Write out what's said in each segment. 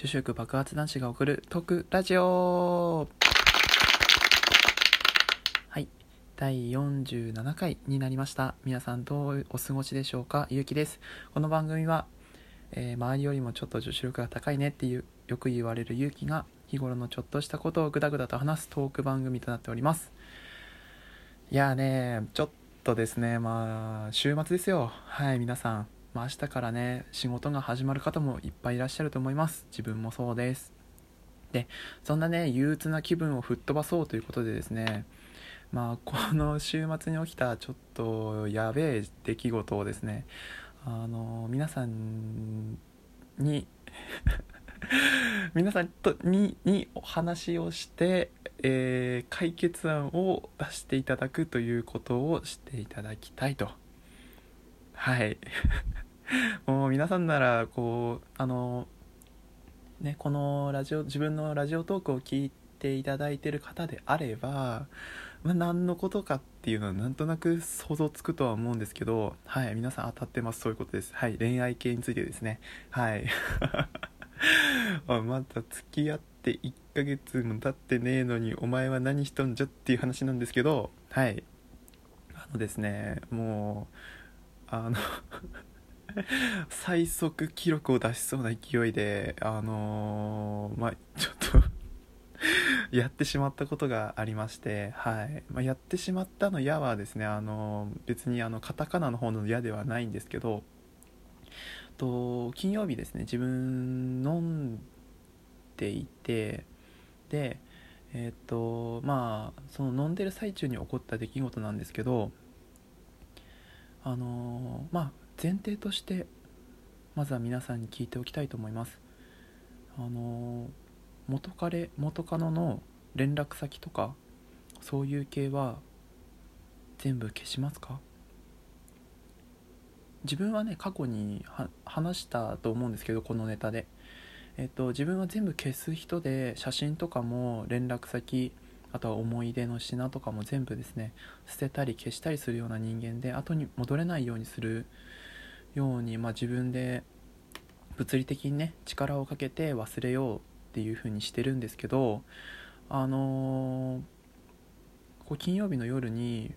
女子力爆発男子が送るトークラジオ。はい。第47回になりました。皆さんどうお過ごしでしょうか？ゆうきです。この番組は、えー周りよりもちょっと女子力が高いねっていうよく言われるゆうきが日頃のちょっとしたことをぐだぐだと話すトーク番組となっております。いやーねちょっとですねまあ週末ですよ。はい皆さん。まあ、明日からね仕事が始まる方もいっぱいいらっしゃると思います。自分もそうです。でそんなね憂鬱な気分を吹っ飛ばそうということでですねまあこの週末に起きたちょっとやべえ出来事をですねあの皆さんに 皆さんとににお話をして、えー解決案を出していただくということをしていただきたいと。はい。もう皆さんならこうあのねこのラジオ自分のラジオトークを聞いていただいてる方であれば、まあ、何のことかっていうのはなんとなく想像つくとは思うんですけどはい皆さん当たってます。そういうことです。はい恋愛系についてですね。はい。あまだ付き合って1ヶ月も経ってねえのにお前は何しとんじゃっていう話なんですけどはい。あのですねもうあの最速記録を出しそうな勢いであのーまあちょっと やってしまったことがありまして、はい。まあ、やってしまったの「や」はですねあの別にあのカタカナの方の「や」ではないんですけどと金曜日ですね自分飲んでいてでえっ、とまあその飲んでる最中に起こった出来事なんですけどあのーまあ前提としてまずは皆さんに聞いておきたいと思います。あのー元彼元カノの連絡先とかそういう系は全部消しますか？自分はね過去には話したと思うんですけどこのネタで。えっと自分は全部消す人で写真とかも連絡先あとは思い出の品とかも全部ですね捨てたり消したりするような人間で後に戻れないようにするように、まあ、自分で物理的にね力をかけて忘れようっていう風にしてるんですけどあのーこう金曜日の夜に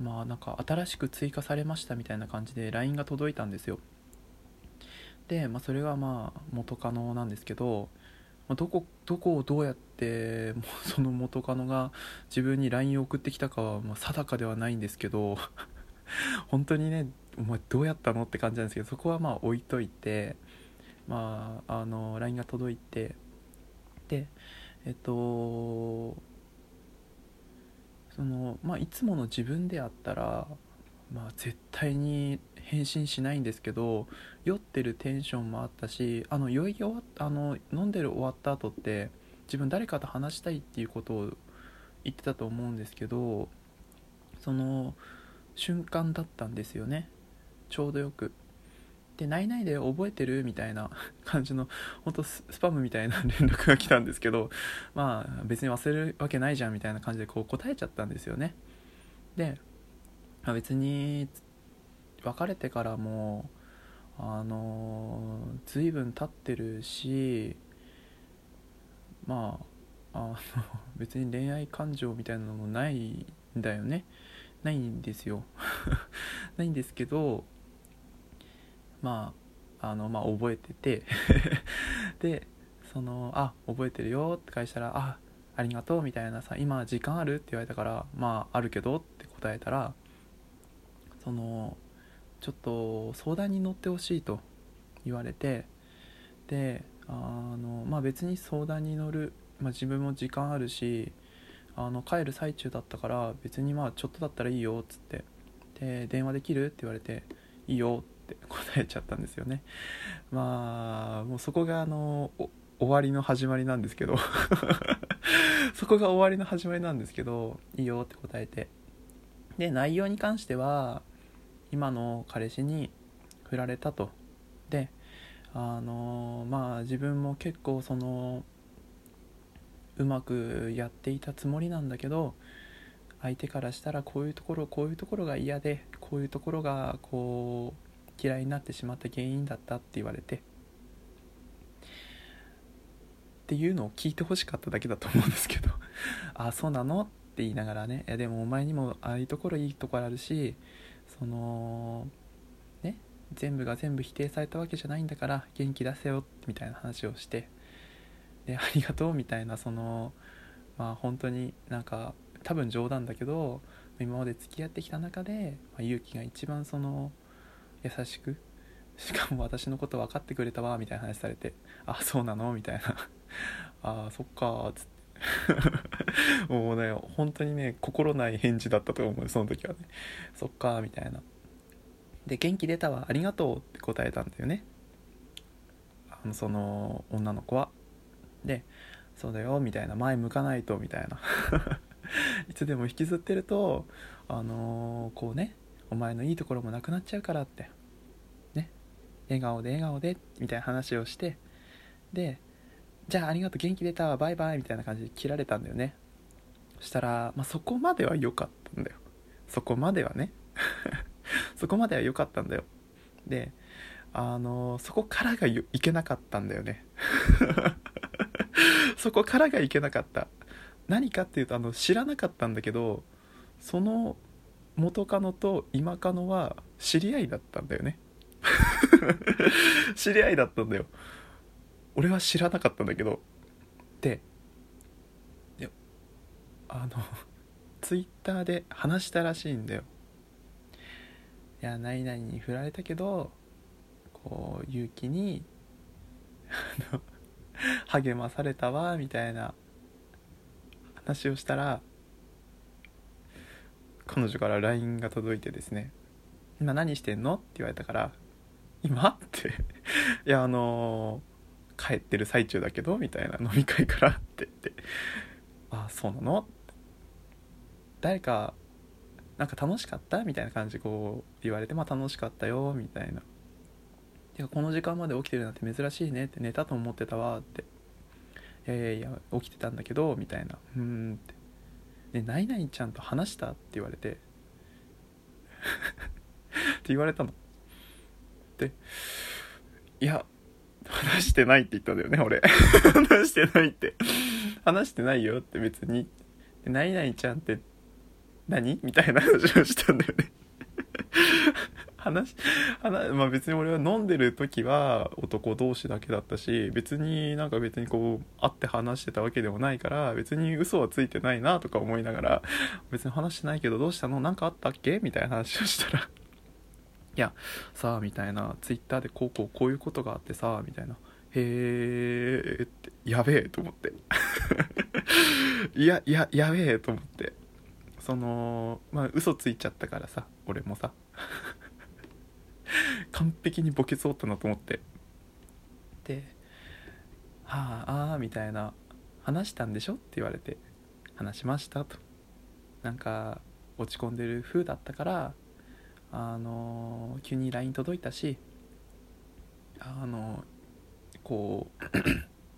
まあなんか新しく追加されましたみたいな感じで LINE が届いたんですよ。で、まあ、それがまあ元カノなんですけどまあどこどこをどうやってもうその元カノが自分に LINE を送ってきたかはま定かではないんですけど 本当にねお前どうやったのって感じなんですけどそこはまあ置いといてまああの LINE が届いてでえっとそのまあいつもの自分であったらまあ絶対に返信しないんですけど酔ってるテンションもあったしあの酔い終わっあの飲んでる終わった後って自分誰かと話したいっていうことを言ってたと思うんですけどその瞬間だったんですよねちょうどよくで「ないないで覚えてる?」みたいな 感じの本当ススパムみたいな連絡が来たんですけどまあ別に忘れるわけないじゃんみたいな感じでこう答えちゃったんですよねで、別に別れてからもあの随分経ってるしまああの 別に恋愛感情みたいなのもないんだよねないんですよ ないんですけどまああのまあ覚えてて でその「あ覚えてるよ」って返したら「あありがとう」みたいなさ「今時間ある?」って言われたから「まああるけど」って答えたらそのちょっと相談に乗ってほしいと言われてであのまあ別に相談に乗る、まあ、自分も時間あるしあの帰る最中だったから別にまあちょっとだったらいいよっつって。で電話できる？って言われていいよって答えちゃったんですよね。まあもうそこがあの終わりの始まりなんですけど。そこが終わりの始まりなんですけどいいよって答えて。で内容に関しては今の彼氏に振られたと。であのまあ自分も結構そのうまくやっていたつもりなんだけど相手からしたらこういうところこういうところが嫌でこういうところがこう嫌いになってしまった原因だったって言われて。っていうのを聞いてほしかっただけだと思うんですけど。ああそうなの？って言いながらね。いやでもお前にもああいうところいいところあるしそのね全部が全部否定されたわけじゃないんだから元気出せよみたいな話をしてでありがとうみたいなそのまあ本当になんか多分冗談だけど今まで付き合ってきた中で、まあ、勇気が一番その優しくしかも私のこと分かってくれたわみたいな話されて「あそうなの?」みたいな「あそっか」つって もうね本当にね心ない返事だったと思うその時はね「そっか」みたいな。で「元気出たわありがとう」って答えたんだよね。あのその女の子は。で「そうだよ」みたいな。前向かないとみたいな。いつでも引きずってるとあのー、こうねお前のいいところもなくなっちゃうからって。ね。笑顔で笑顔でみたいな話をして。でじゃあありがとう元気出たバイバイみたいな感じで切られたんだよね。そしたら、まあ、そこまでは良かったんだよ。そこまではね。そこまでは良かったんだよ。であのそこからがいけなかったんだよね。そこからがいけなかった。何かっていうとあの知らなかったんだけどその元カノと今カノは知り合いだったんだよね。知り合いだったんだよ。俺は知らなかったんだけどであの ツイッターで話したらしいんだよ。いや何々に振られたけどこう勇気に 励まされたわみたいな話をしたら彼女から LINE が届いてですね「今何してんの?」って言われたから今？って。いやあの、帰ってる最中だけどみたいな飲み会からって言って。ああそうなの？誰かなんか楽しかった？みたいな感じこう言われてまあ楽しかったよみたいな。てかこの時間まで起きてるなんて珍しいねって寝たと思ってたわって。いやいやいや起きてたんだけどみたいな。うんって。で何々ちゃんと話したって言われて。って言われたの。っていや話してないって言ったんだよね俺。話してないって。話してないよって別に。で何々ちゃんって何？みたいな話をしたんだよね。話話まあ別に俺は飲んでる時は男同士だけだったし別になんか別にこう会って話してたわけでもないから別に嘘はついてないなとか思いながら別に話してないけどどうしたの？何かあったっけ？みたいな話をしたらやさあみたいなツイッターでこうこうこういうことがあってさあみたいな。へえってやべえと思って。いやいややべえと思って。そのまあ嘘ついちゃったからさ俺もさ。完璧にボケそうったなと思って。で「はあああ」みたいな「話したんでしょ?」って言われて「話しました」と。なんか落ち込んでる風だったからあの急に LINE 届いたしあのこう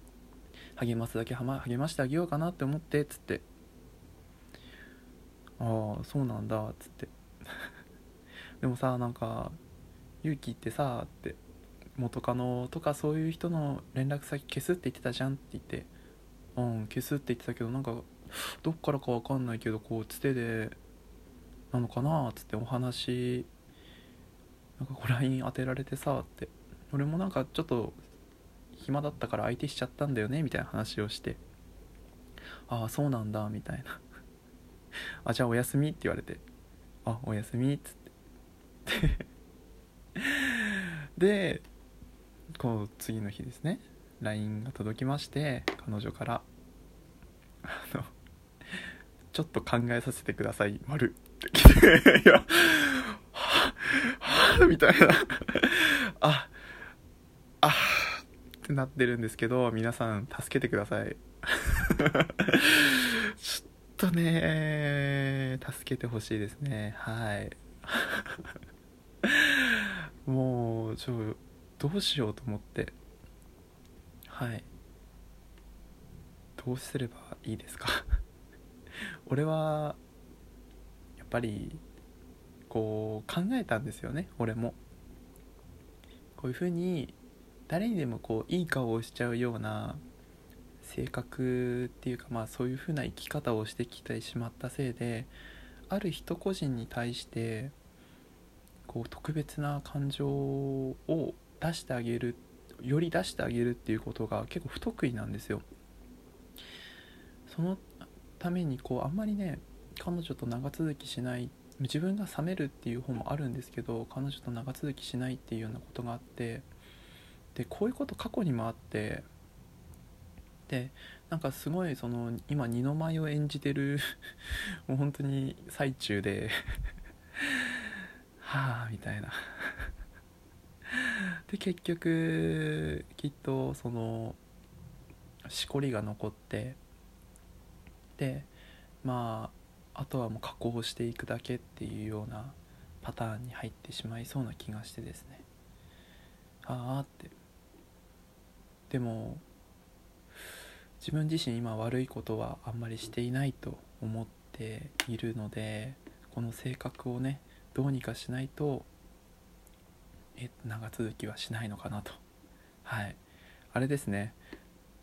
励ますだけ励ましてあげようかなって思ってっつって。ああそうなんだっつって。でもさなんか勇気ってさって。元カノとかそういう人の連絡先消すって言ってたじゃんって言って。うん消すって言ってたけどなんかどっからか分かんないけどこうつてでなのかなっつってお話なんか LINE 当てられてさって。俺もなんかちょっと暇だったから相手しちゃったんだよねみたいな話をして。ああそうなんだみたいな。あじゃあおやすみって言われて。あおやすみっつって。でこう次の日ですね。LINE が届きまして彼女から。あのちょっと考えさせてください丸。って来ていやはぁ、はぁみたいな。ああってなってるんですけど皆さん助けてください。ちょっとね助けてほしいですね。はい。もうちょどうしようと思って。はい。どうすればいいですか？俺はぱりこう考えたんですよね俺も。こういうふうに誰にでもこういい顔をしちゃうような性格っていうかまあそういう風な生き方をしてきてしまったせいである人個人に対してこう特別な感情を出してあげるより出してあげるっていうことが結構不得意なんですよ。そのためにこうあんまりね彼女と長続きしない自分が冷めるっていう方もあるんですけど彼女と長続きしないっていうようなことがあってでこういうこと過去にもあってでなんかすごいその今二の舞を演じてる もう本当に最中で はあみたいな。で結局きっとそのしこりが残ってでまああとはもう加工していくだけっていうようなパターンに入ってしまいそうな気がしてですね。ああって。でも自分自身今悪いことはあんまりしていないと思っているのでこの性格をねどうにかしないとえ長続きはしないのかなと。はい。あれですね。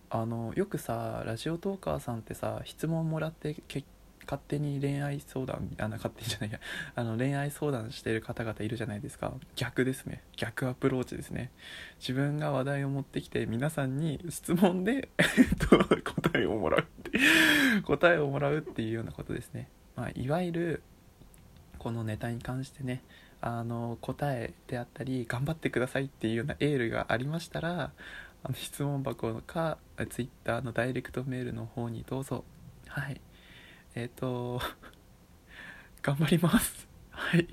あのよくさラジオトーカーさんってさ質問もらってけ勝手に恋愛相談 あの勝手にじゃないや。あの恋愛相談してる方々いるじゃないですか。逆ですね。逆アプローチですね。自分が話題を持ってきて皆さんに質問で 答えをもらうって答えをもらうっていうようなことですね、まあ、いわゆるこのネタに関してねあの答えであったり頑張ってくださいっていうようなエールがありましたらあの質問箱か Twitter のダイレクトメールの方にどうぞ。はい。えっ、ー、と頑張ります。はい。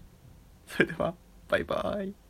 それではバイバイ。